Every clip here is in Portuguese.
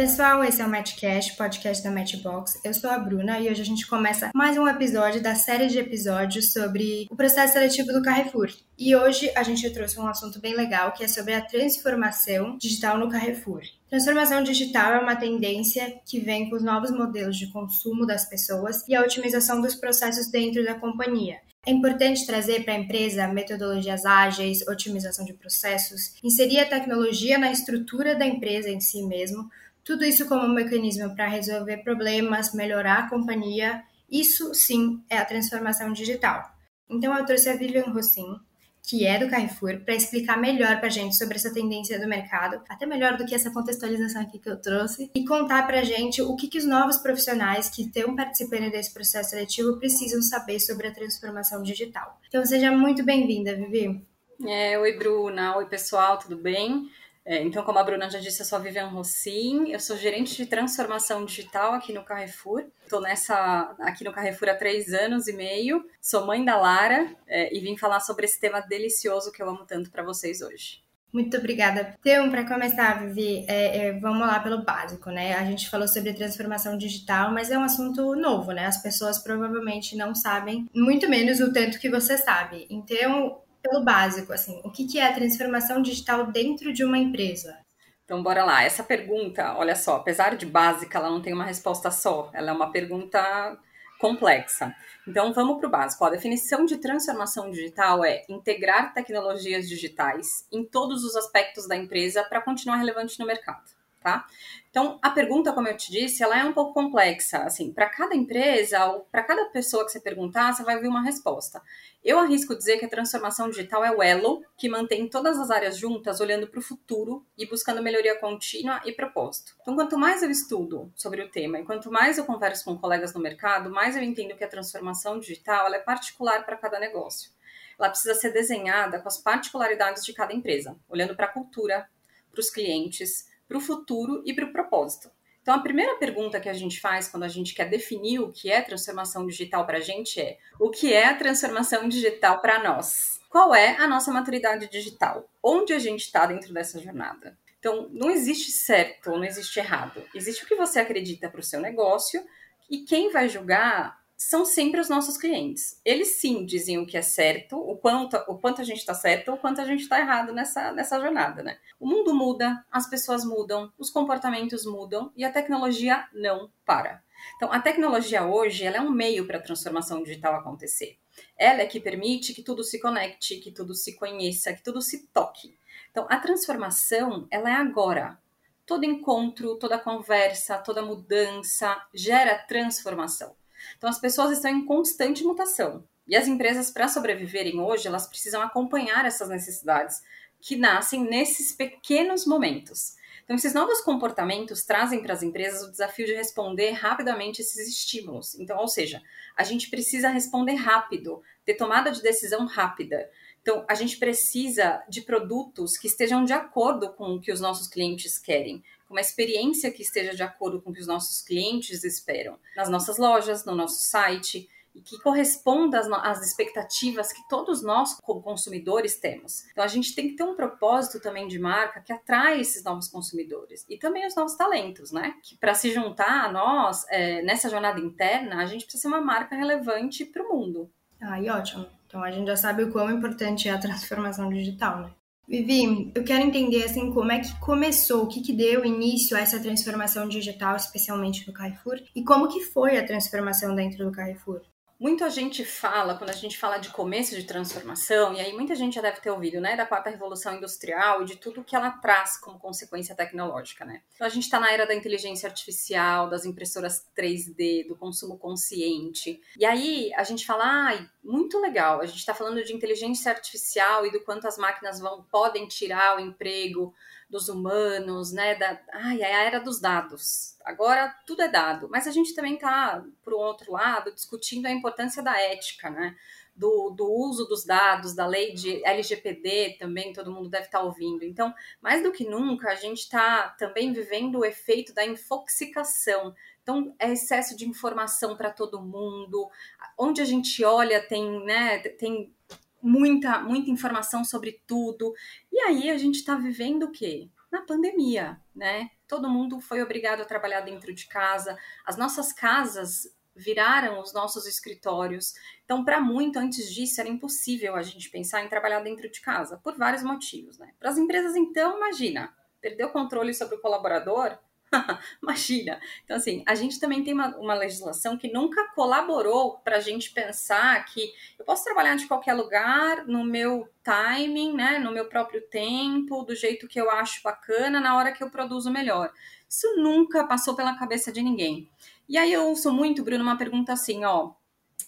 pessoal, esse é o Matchcast, podcast da Matchbox. Eu sou a Bruna e hoje a gente começa mais um episódio da série de episódios sobre o processo seletivo do Carrefour. E hoje a gente trouxe um assunto bem legal que é sobre a transformação digital no Carrefour. Transformação digital é uma tendência que vem com os novos modelos de consumo das pessoas e a otimização dos processos dentro da companhia. É importante trazer para a empresa metodologias ágeis, otimização de processos, inserir a tecnologia na estrutura da empresa em si mesmo, tudo isso como um mecanismo para resolver problemas, melhorar a companhia. Isso sim é a transformação digital. Então eu trouxe a Vivian Rossin, que é do Carrefour, para explicar melhor para a gente sobre essa tendência do mercado, até melhor do que essa contextualização aqui que eu trouxe, e contar para a gente o que, que os novos profissionais que estão participando desse processo seletivo precisam saber sobre a transformação digital. Então seja muito bem-vinda, Vivi. É, oi, Bruna. Oi, pessoal, tudo bem? É, então, como a Bruna já disse, eu sou a Vivian Rossin, eu sou gerente de transformação digital aqui no Carrefour. Estou nessa aqui no Carrefour há três anos e meio. Sou mãe da Lara é, e vim falar sobre esse tema delicioso que eu amo tanto para vocês hoje. Muito obrigada. Então, para começar, Vivi, é, é, vamos lá pelo básico, né? A gente falou sobre transformação digital, mas é um assunto novo, né? As pessoas provavelmente não sabem, muito menos o tanto que você sabe. Então, pelo básico, assim, o que é a transformação digital dentro de uma empresa? Então, bora lá. Essa pergunta, olha só, apesar de básica, ela não tem uma resposta só. Ela é uma pergunta complexa. Então, vamos para o básico. A definição de transformação digital é integrar tecnologias digitais em todos os aspectos da empresa para continuar relevante no mercado tá? Então, a pergunta, como eu te disse, ela é um pouco complexa. Assim, para cada empresa para cada pessoa que você perguntar, você vai ver uma resposta. Eu arrisco dizer que a transformação digital é o elo que mantém todas as áreas juntas, olhando para o futuro e buscando melhoria contínua e propósito. Então, quanto mais eu estudo sobre o tema e quanto mais eu converso com colegas no mercado, mais eu entendo que a transformação digital é particular para cada negócio. Ela precisa ser desenhada com as particularidades de cada empresa, olhando para a cultura, para os clientes, para o futuro e para o propósito. Então, a primeira pergunta que a gente faz quando a gente quer definir o que é transformação digital para a gente é: o que é a transformação digital para nós? Qual é a nossa maturidade digital? Onde a gente está dentro dessa jornada? Então, não existe certo, não existe errado. Existe o que você acredita para o seu negócio e quem vai julgar são sempre os nossos clientes. Eles sim dizem o que é certo, o quanto, o quanto a gente está certo ou o quanto a gente está errado nessa, nessa jornada, né? O mundo muda, as pessoas mudam, os comportamentos mudam e a tecnologia não para. Então, a tecnologia hoje ela é um meio para a transformação digital acontecer. Ela é que permite que tudo se conecte, que tudo se conheça, que tudo se toque. Então, a transformação ela é agora. Todo encontro, toda conversa, toda mudança gera transformação. Então, as pessoas estão em constante mutação. E as empresas, para sobreviverem hoje, elas precisam acompanhar essas necessidades que nascem nesses pequenos momentos. Então, esses novos comportamentos trazem para as empresas o desafio de responder rapidamente esses estímulos. Então, ou seja, a gente precisa responder rápido, ter tomada de decisão rápida. Então, a gente precisa de produtos que estejam de acordo com o que os nossos clientes querem, uma experiência que esteja de acordo com o que os nossos clientes esperam, nas nossas lojas, no nosso site, e que corresponda às, às, expectativas que todos nós, como consumidores, temos. Então, a gente tem que ter um propósito também de marca que atrai esses novos consumidores e também os novos talentos, né? Que para se juntar a nós é, nessa jornada interna, a gente precisa ser uma marca relevante para o mundo. Ah, e ótimo. Então, a gente já sabe o quão importante é a transformação digital, né? Vivi, eu quero entender assim como é que começou, o que, que deu início a essa transformação digital, especialmente no Carrefour, e como que foi a transformação dentro do Carrefour. Muita gente fala, quando a gente fala de começo de transformação, e aí muita gente já deve ter ouvido, né, da quarta revolução industrial e de tudo que ela traz como consequência tecnológica, né? Então a gente está na era da inteligência artificial, das impressoras 3D, do consumo consciente. E aí a gente fala, ai, muito legal, a gente está falando de inteligência artificial e do quanto as máquinas vão podem tirar o emprego dos humanos, né? Da, ai, é a era dos dados. Agora tudo é dado. Mas a gente também está, por outro lado, discutindo a importância da ética, né? Do, do, uso dos dados, da lei de LGPD também, todo mundo deve estar tá ouvindo. Então, mais do que nunca, a gente está também vivendo o efeito da infoxicação. Então, é excesso de informação para todo mundo. Onde a gente olha, tem, né, tem muita, muita informação sobre tudo. E aí a gente está vivendo o quê? Na pandemia, né? todo mundo foi obrigado a trabalhar dentro de casa, as nossas casas viraram os nossos escritórios. Então, para muito antes disso, era impossível a gente pensar em trabalhar dentro de casa, por vários motivos, né? Para as empresas, então, imagina, perder o controle sobre o colaborador, Imagina. Então, assim, a gente também tem uma, uma legislação que nunca colaborou para a gente pensar que eu posso trabalhar de qualquer lugar, no meu timing, né, no meu próprio tempo, do jeito que eu acho bacana, na hora que eu produzo melhor. Isso nunca passou pela cabeça de ninguém. E aí eu ouço muito, Bruno, uma pergunta assim, ó.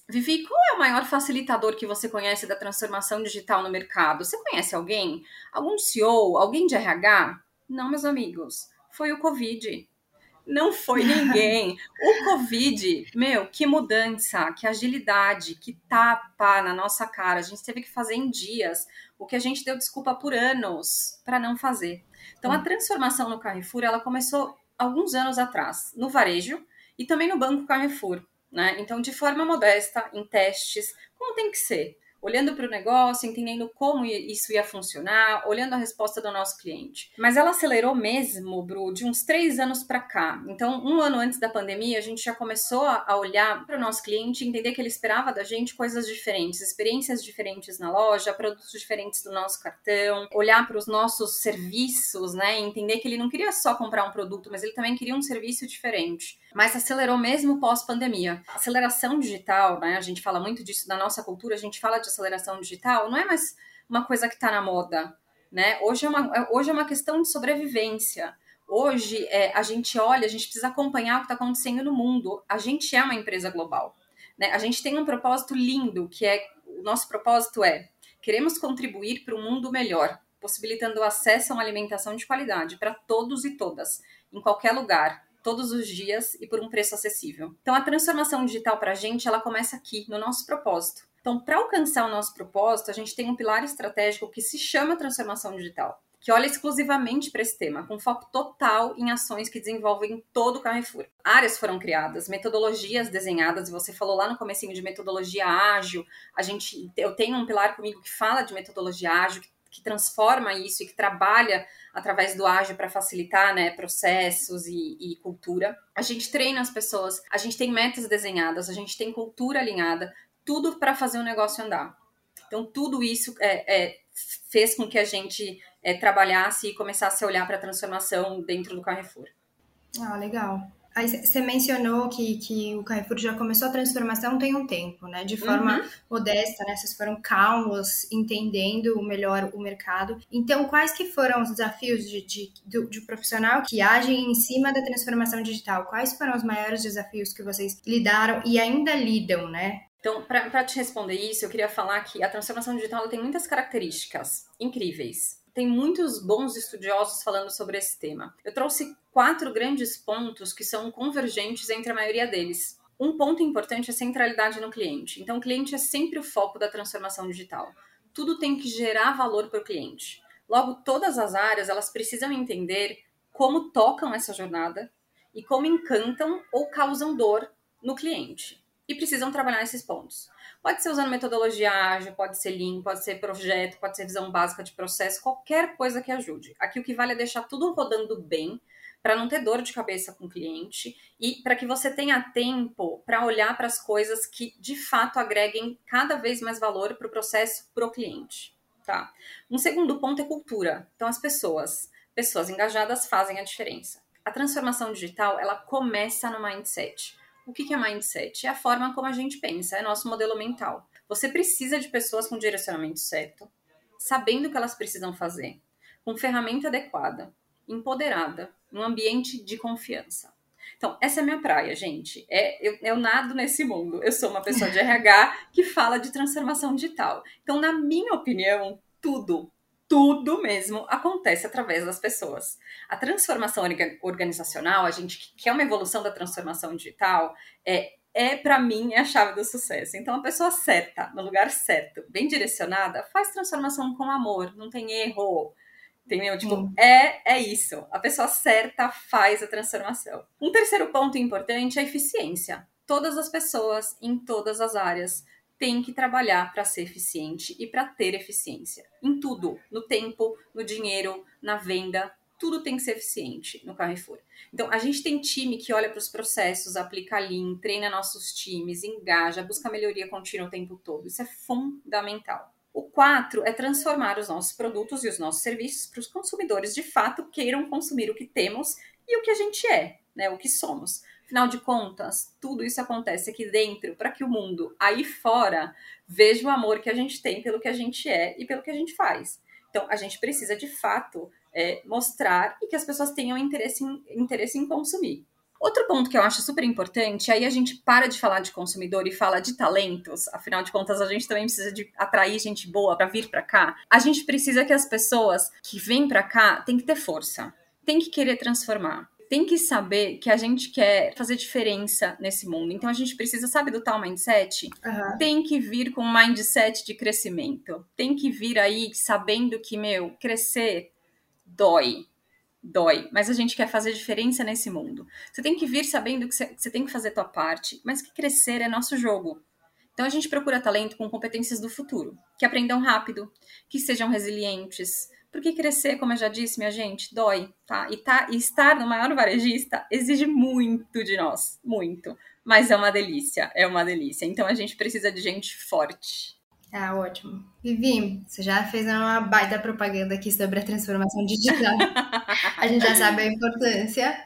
Vivi, qual é o maior facilitador que você conhece da transformação digital no mercado? Você conhece alguém? Algum CEO? Alguém de RH? Não, meus amigos foi o Covid. Não foi ninguém. o Covid, meu, que mudança, que agilidade, que tapa na nossa cara. A gente teve que fazer em dias o que a gente deu desculpa por anos para não fazer. Então, a hum. transformação no Carrefour, ela começou alguns anos atrás, no varejo e também no Banco Carrefour. Né? Então, de forma modesta, em testes, como tem que ser olhando para o negócio, entendendo como isso ia funcionar, olhando a resposta do nosso cliente. Mas ela acelerou mesmo, Bru, de uns três anos para cá. Então, um ano antes da pandemia, a gente já começou a olhar para o nosso cliente, entender que ele esperava da gente coisas diferentes, experiências diferentes na loja, produtos diferentes do nosso cartão, olhar para os nossos serviços, né? Entender que ele não queria só comprar um produto, mas ele também queria um serviço diferente. Mas acelerou mesmo pós-pandemia. Aceleração digital, né? A gente fala muito disso na nossa cultura, a gente fala de aceleração digital, não é mais uma coisa que está na moda, né? Hoje é, uma, é, hoje é uma questão de sobrevivência. Hoje é, a gente olha, a gente precisa acompanhar o que está acontecendo no mundo. A gente é uma empresa global. Né? A gente tem um propósito lindo, que é o nosso propósito é queremos contribuir para um mundo melhor, possibilitando o acesso a uma alimentação de qualidade para todos e todas, em qualquer lugar, todos os dias e por um preço acessível. Então a transformação digital para a gente ela começa aqui no nosso propósito. Então, para alcançar o nosso propósito, a gente tem um pilar estratégico que se chama transformação digital, que olha exclusivamente para esse tema, com foco total em ações que desenvolvem todo o Carrefour. Áreas foram criadas, metodologias desenhadas, e você falou lá no comecinho de metodologia ágil. A gente, eu tenho um pilar comigo que fala de metodologia ágil, que, que transforma isso e que trabalha através do ágil para facilitar né, processos e, e, cultura. A gente treina as pessoas, a gente tem metas desenhadas, a gente tem cultura alinhada, tudo para fazer o negócio andar. Então, tudo isso é, é, fez com que a gente é, trabalhasse e começasse a olhar para a transformação dentro do Carrefour. Ah, legal. Aí você mencionou que, que o Carrefour já começou a transformação tem um tempo, né? De forma uhum. modesta, né? Vocês foram calmos, entendendo melhor o mercado. Então, quais que foram os desafios de, de, de, de profissional que agem em cima da transformação digital? Quais foram os maiores desafios que vocês lidaram e ainda lidam, né? Então, para te responder isso, eu queria falar que a transformação digital tem muitas características incríveis. Tem muitos bons estudiosos falando sobre esse tema. Eu trouxe quatro grandes pontos que são convergentes entre a maioria deles. Um ponto importante é a centralidade no cliente. Então, o cliente é sempre o foco da transformação digital. Tudo tem que gerar valor para o cliente. Logo, todas as áreas elas precisam entender como tocam essa jornada e como encantam ou causam dor no cliente e precisam trabalhar esses pontos. Pode ser usando metodologia ágil, pode ser Lean, pode ser projeto, pode ser visão básica de processo, qualquer coisa que ajude. Aqui o que vale é deixar tudo rodando bem, para não ter dor de cabeça com o cliente e para que você tenha tempo para olhar para as coisas que de fato agreguem cada vez mais valor para o processo para o cliente. Tá? Um segundo ponto é cultura. Então, as pessoas, pessoas engajadas fazem a diferença. A transformação digital ela começa no mindset. O que é mindset? É a forma como a gente pensa, é nosso modelo mental. Você precisa de pessoas com direcionamento certo, sabendo o que elas precisam fazer, com ferramenta adequada, empoderada, num ambiente de confiança. Então, essa é a minha praia, gente. É, eu, eu nado nesse mundo. Eu sou uma pessoa de RH que fala de transformação digital. Então, na minha opinião, tudo, tudo mesmo acontece através das pessoas. A transformação organizacional, a gente quer uma evolução da transformação digital, é, é para mim é a chave do sucesso. Então, a pessoa certa, no lugar certo, bem direcionada, faz transformação com amor, não tem erro. Entendeu? Tipo, é, é isso. A pessoa certa faz a transformação. Um terceiro ponto importante é a eficiência. Todas as pessoas, em todas as áreas, tem que trabalhar para ser eficiente e para ter eficiência em tudo, no tempo, no dinheiro, na venda, tudo tem que ser eficiente no Carrefour. Então, a gente tem time que olha para os processos, aplica Lean, treina nossos times, engaja, busca melhoria contínua o tempo todo. Isso é fundamental. O 4 é transformar os nossos produtos e os nossos serviços para os consumidores de fato queiram consumir o que temos e o que a gente é, né, o que somos. Afinal de contas, tudo isso acontece aqui dentro para que o mundo aí fora veja o amor que a gente tem pelo que a gente é e pelo que a gente faz. Então, a gente precisa de fato é, mostrar e que as pessoas tenham interesse em, interesse em consumir. Outro ponto que eu acho super importante, aí a gente para de falar de consumidor e fala de talentos, afinal de contas a gente também precisa de atrair gente boa para vir para cá. A gente precisa que as pessoas que vêm para cá tem que ter força, tem que querer transformar tem que saber que a gente quer fazer diferença nesse mundo. Então a gente precisa, sabe, do tal mindset? Uhum. Tem que vir com um mindset de crescimento. Tem que vir aí sabendo que, meu, crescer dói. Dói, mas a gente quer fazer diferença nesse mundo. Você tem que vir sabendo que você tem que fazer a tua parte, mas que crescer é nosso jogo. Então a gente procura talento com competências do futuro, que aprendam rápido, que sejam resilientes, porque crescer, como eu já disse, minha gente, dói, tá? E, tá, e estar no maior varejista exige muito de nós, muito. Mas é uma delícia, é uma delícia. Então a gente precisa de gente forte. Ah, ótimo. Vivi, você já fez uma baita propaganda aqui sobre a transformação digital. a gente já sabe a importância.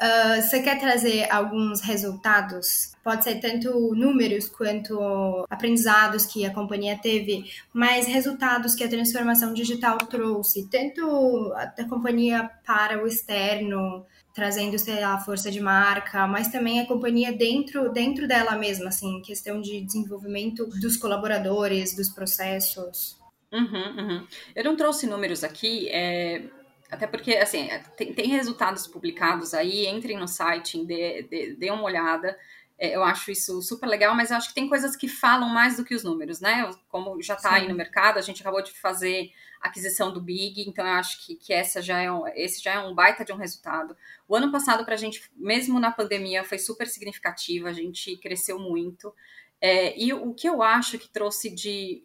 Uh, você quer trazer alguns resultados? Pode ser tanto números quanto aprendizados que a companhia teve, mas resultados que a transformação digital trouxe, tanto da companhia para o externo, trazendo sei lá, a força de marca, mas também a companhia dentro, dentro dela mesma, assim, questão de desenvolvimento dos colaboradores, dos processos. Uhum, uhum. Eu não trouxe números aqui, é, até porque, assim, tem, tem, resultados publicados aí, entrem no site, dê, dê, dê uma olhada. É, eu acho isso super legal, mas eu acho que tem coisas que falam mais do que os números, né? Como já está aí no mercado, a gente acabou de fazer a aquisição do Big, então eu acho que, que essa já é um, esse já é um baita de um resultado. O ano passado, para a gente, mesmo na pandemia, foi super significativo, a gente cresceu muito. É, e o que eu acho que trouxe de,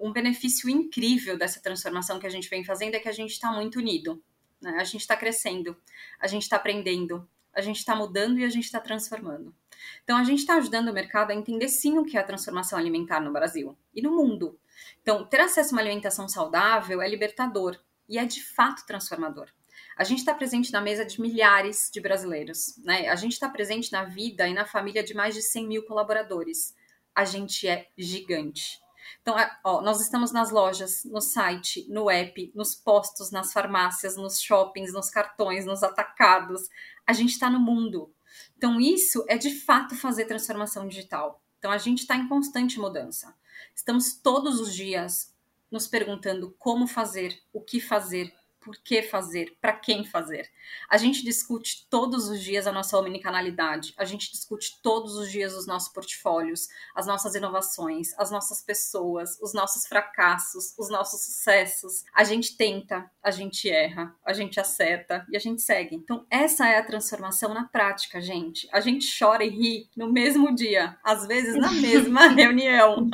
um, benefício incrível dessa transformação que a gente vem fazendo é que a gente está muito unido. Né? A gente está crescendo, a gente está aprendendo, a gente está mudando e a gente está transformando. Então, a gente está ajudando o mercado a entender sim o que é a transformação alimentar no Brasil e no mundo. Então, ter acesso a uma alimentação saudável é libertador e é de fato transformador. A gente está presente na mesa de milhares de brasileiros, né? A gente está presente na vida e na família de mais de 100 mil colaboradores. A gente é gigante. Então, ó, nós estamos nas lojas, no site, no app, nos postos, nas farmácias, nos shoppings, nos cartões, nos atacados. A gente está no mundo. Então, isso é de fato fazer transformação digital. Então, a gente está em constante mudança. Estamos todos os dias nos perguntando como fazer, o que fazer, por que fazer, para quem fazer. A gente discute todos os dias a nossa omnicanalidade, a gente discute todos os dias os nossos portfólios, as nossas inovações, as nossas pessoas, os nossos fracassos, os nossos sucessos. A gente tenta, a gente erra, a gente acerta e a gente segue. Então, essa é a transformação na prática, gente. A gente chora e ri no mesmo dia, às vezes na mesma reunião.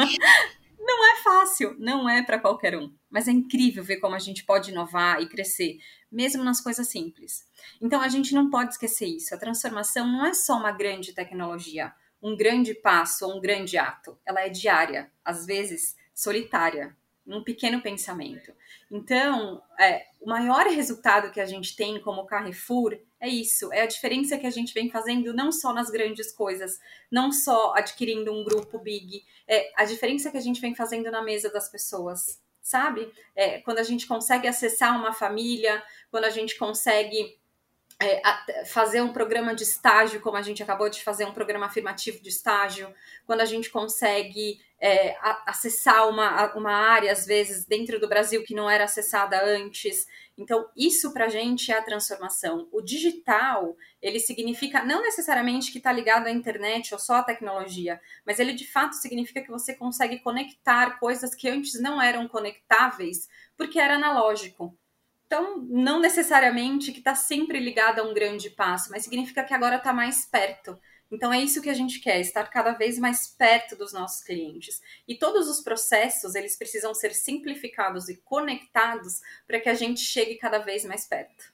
Não é fácil, não é para qualquer um, mas é incrível ver como a gente pode inovar e crescer, mesmo nas coisas simples. Então a gente não pode esquecer isso. A transformação não é só uma grande tecnologia, um grande passo ou um grande ato. Ela é diária, às vezes solitária, um pequeno pensamento. Então, é, o maior resultado que a gente tem como Carrefour é isso, é a diferença que a gente vem fazendo não só nas grandes coisas, não só adquirindo um grupo big, é a diferença que a gente vem fazendo na mesa das pessoas, sabe? É, quando a gente consegue acessar uma família, quando a gente consegue é, fazer um programa de estágio, como a gente acabou de fazer um programa afirmativo de estágio, quando a gente consegue é, acessar uma, uma área, às vezes, dentro do Brasil que não era acessada antes. Então, isso para a gente é a transformação. O digital, ele significa não necessariamente que está ligado à internet ou só à tecnologia, mas ele de fato significa que você consegue conectar coisas que antes não eram conectáveis porque era analógico. Então, não necessariamente que está sempre ligado a um grande passo, mas significa que agora está mais perto. Então, é isso que a gente quer, estar cada vez mais perto dos nossos clientes. E todos os processos, eles precisam ser simplificados e conectados para que a gente chegue cada vez mais perto.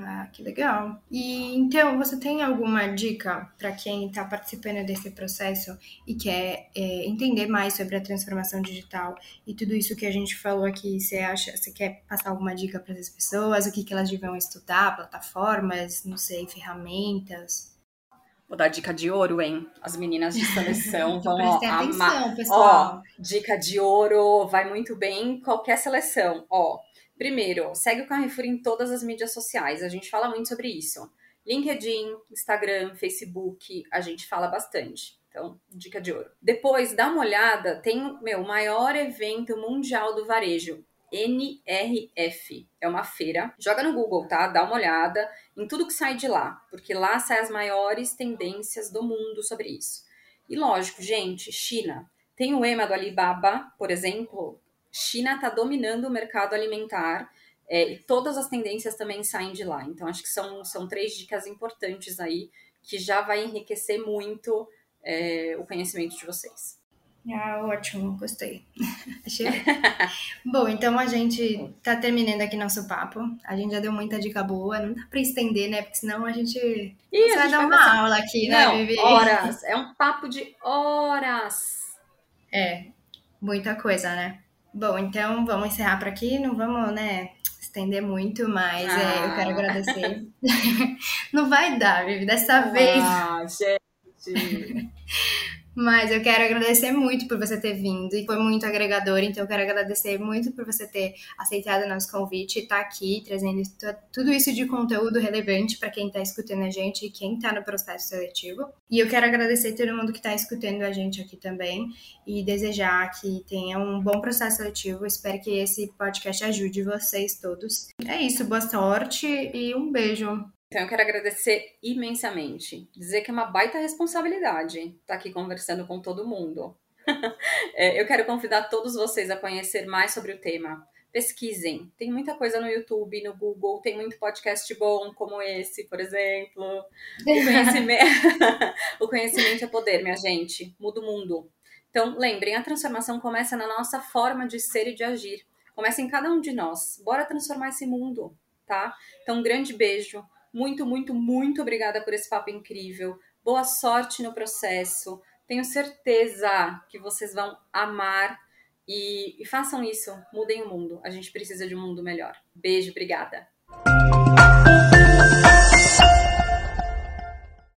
Ah, que legal. E então, você tem alguma dica para quem está participando desse processo e quer é, entender mais sobre a transformação digital e tudo isso que a gente falou aqui? Você acha, você quer passar alguma dica para as pessoas? O que, que elas deviam estudar? Plataformas, não sei, ferramentas? Vou dar dica de ouro, hein? As meninas de seleção vão Prestem atenção, pessoal. Ó, dica de ouro, vai muito bem em qualquer seleção. Ó, Primeiro, segue o Carrefour em todas as mídias sociais. A gente fala muito sobre isso. LinkedIn, Instagram, Facebook, a gente fala bastante. Então, dica de ouro. Depois, dá uma olhada, tem meu maior evento mundial do varejo, NRF. É uma feira. Joga no Google, tá? Dá uma olhada em tudo que sai de lá, porque lá saem as maiores tendências do mundo sobre isso. E lógico, gente, China. Tem o EMA do Alibaba, por exemplo, China está dominando o mercado alimentar é, e todas as tendências também saem de lá. Então, acho que são, são três dicas importantes aí que já vai enriquecer muito é, o conhecimento de vocês. Ah, ótimo, gostei. Achei. Bom, então a gente tá terminando aqui nosso papo. A gente já deu muita dica boa, não dá para estender, né? Porque senão a gente, Ih, a vai dar uma passar... aula aqui, né, não, Vivi? Horas, é um papo de horas. É, muita coisa, né? Bom, então vamos encerrar por aqui. Não vamos, né, estender muito, mas ah. é, eu quero ah. agradecer. Não vai dar, Vivi, dessa ah, vez. Ah, gente. Mas eu quero agradecer muito por você ter vindo e foi muito agregador, então eu quero agradecer muito por você ter aceitado o nosso convite e estar tá aqui trazendo tudo isso de conteúdo relevante para quem está escutando a gente e quem está no processo seletivo. E eu quero agradecer todo mundo que está escutando a gente aqui também e desejar que tenha um bom processo seletivo. Espero que esse podcast ajude vocês todos. É isso, boa sorte e um beijo. Então eu quero agradecer imensamente. Dizer que é uma baita responsabilidade estar tá aqui conversando com todo mundo. é, eu quero convidar todos vocês a conhecer mais sobre o tema. Pesquisem. Tem muita coisa no YouTube, no Google, tem muito podcast bom, como esse, por exemplo. O conhecimento, o conhecimento é poder, minha gente. Muda o mundo. Então, lembrem, a transformação começa na nossa forma de ser e de agir. Começa em cada um de nós. Bora transformar esse mundo, tá? Então, um grande beijo. Muito, muito, muito obrigada por esse papo incrível. Boa sorte no processo. Tenho certeza que vocês vão amar e, e façam isso. Mudem o mundo. A gente precisa de um mundo melhor. Beijo, obrigada.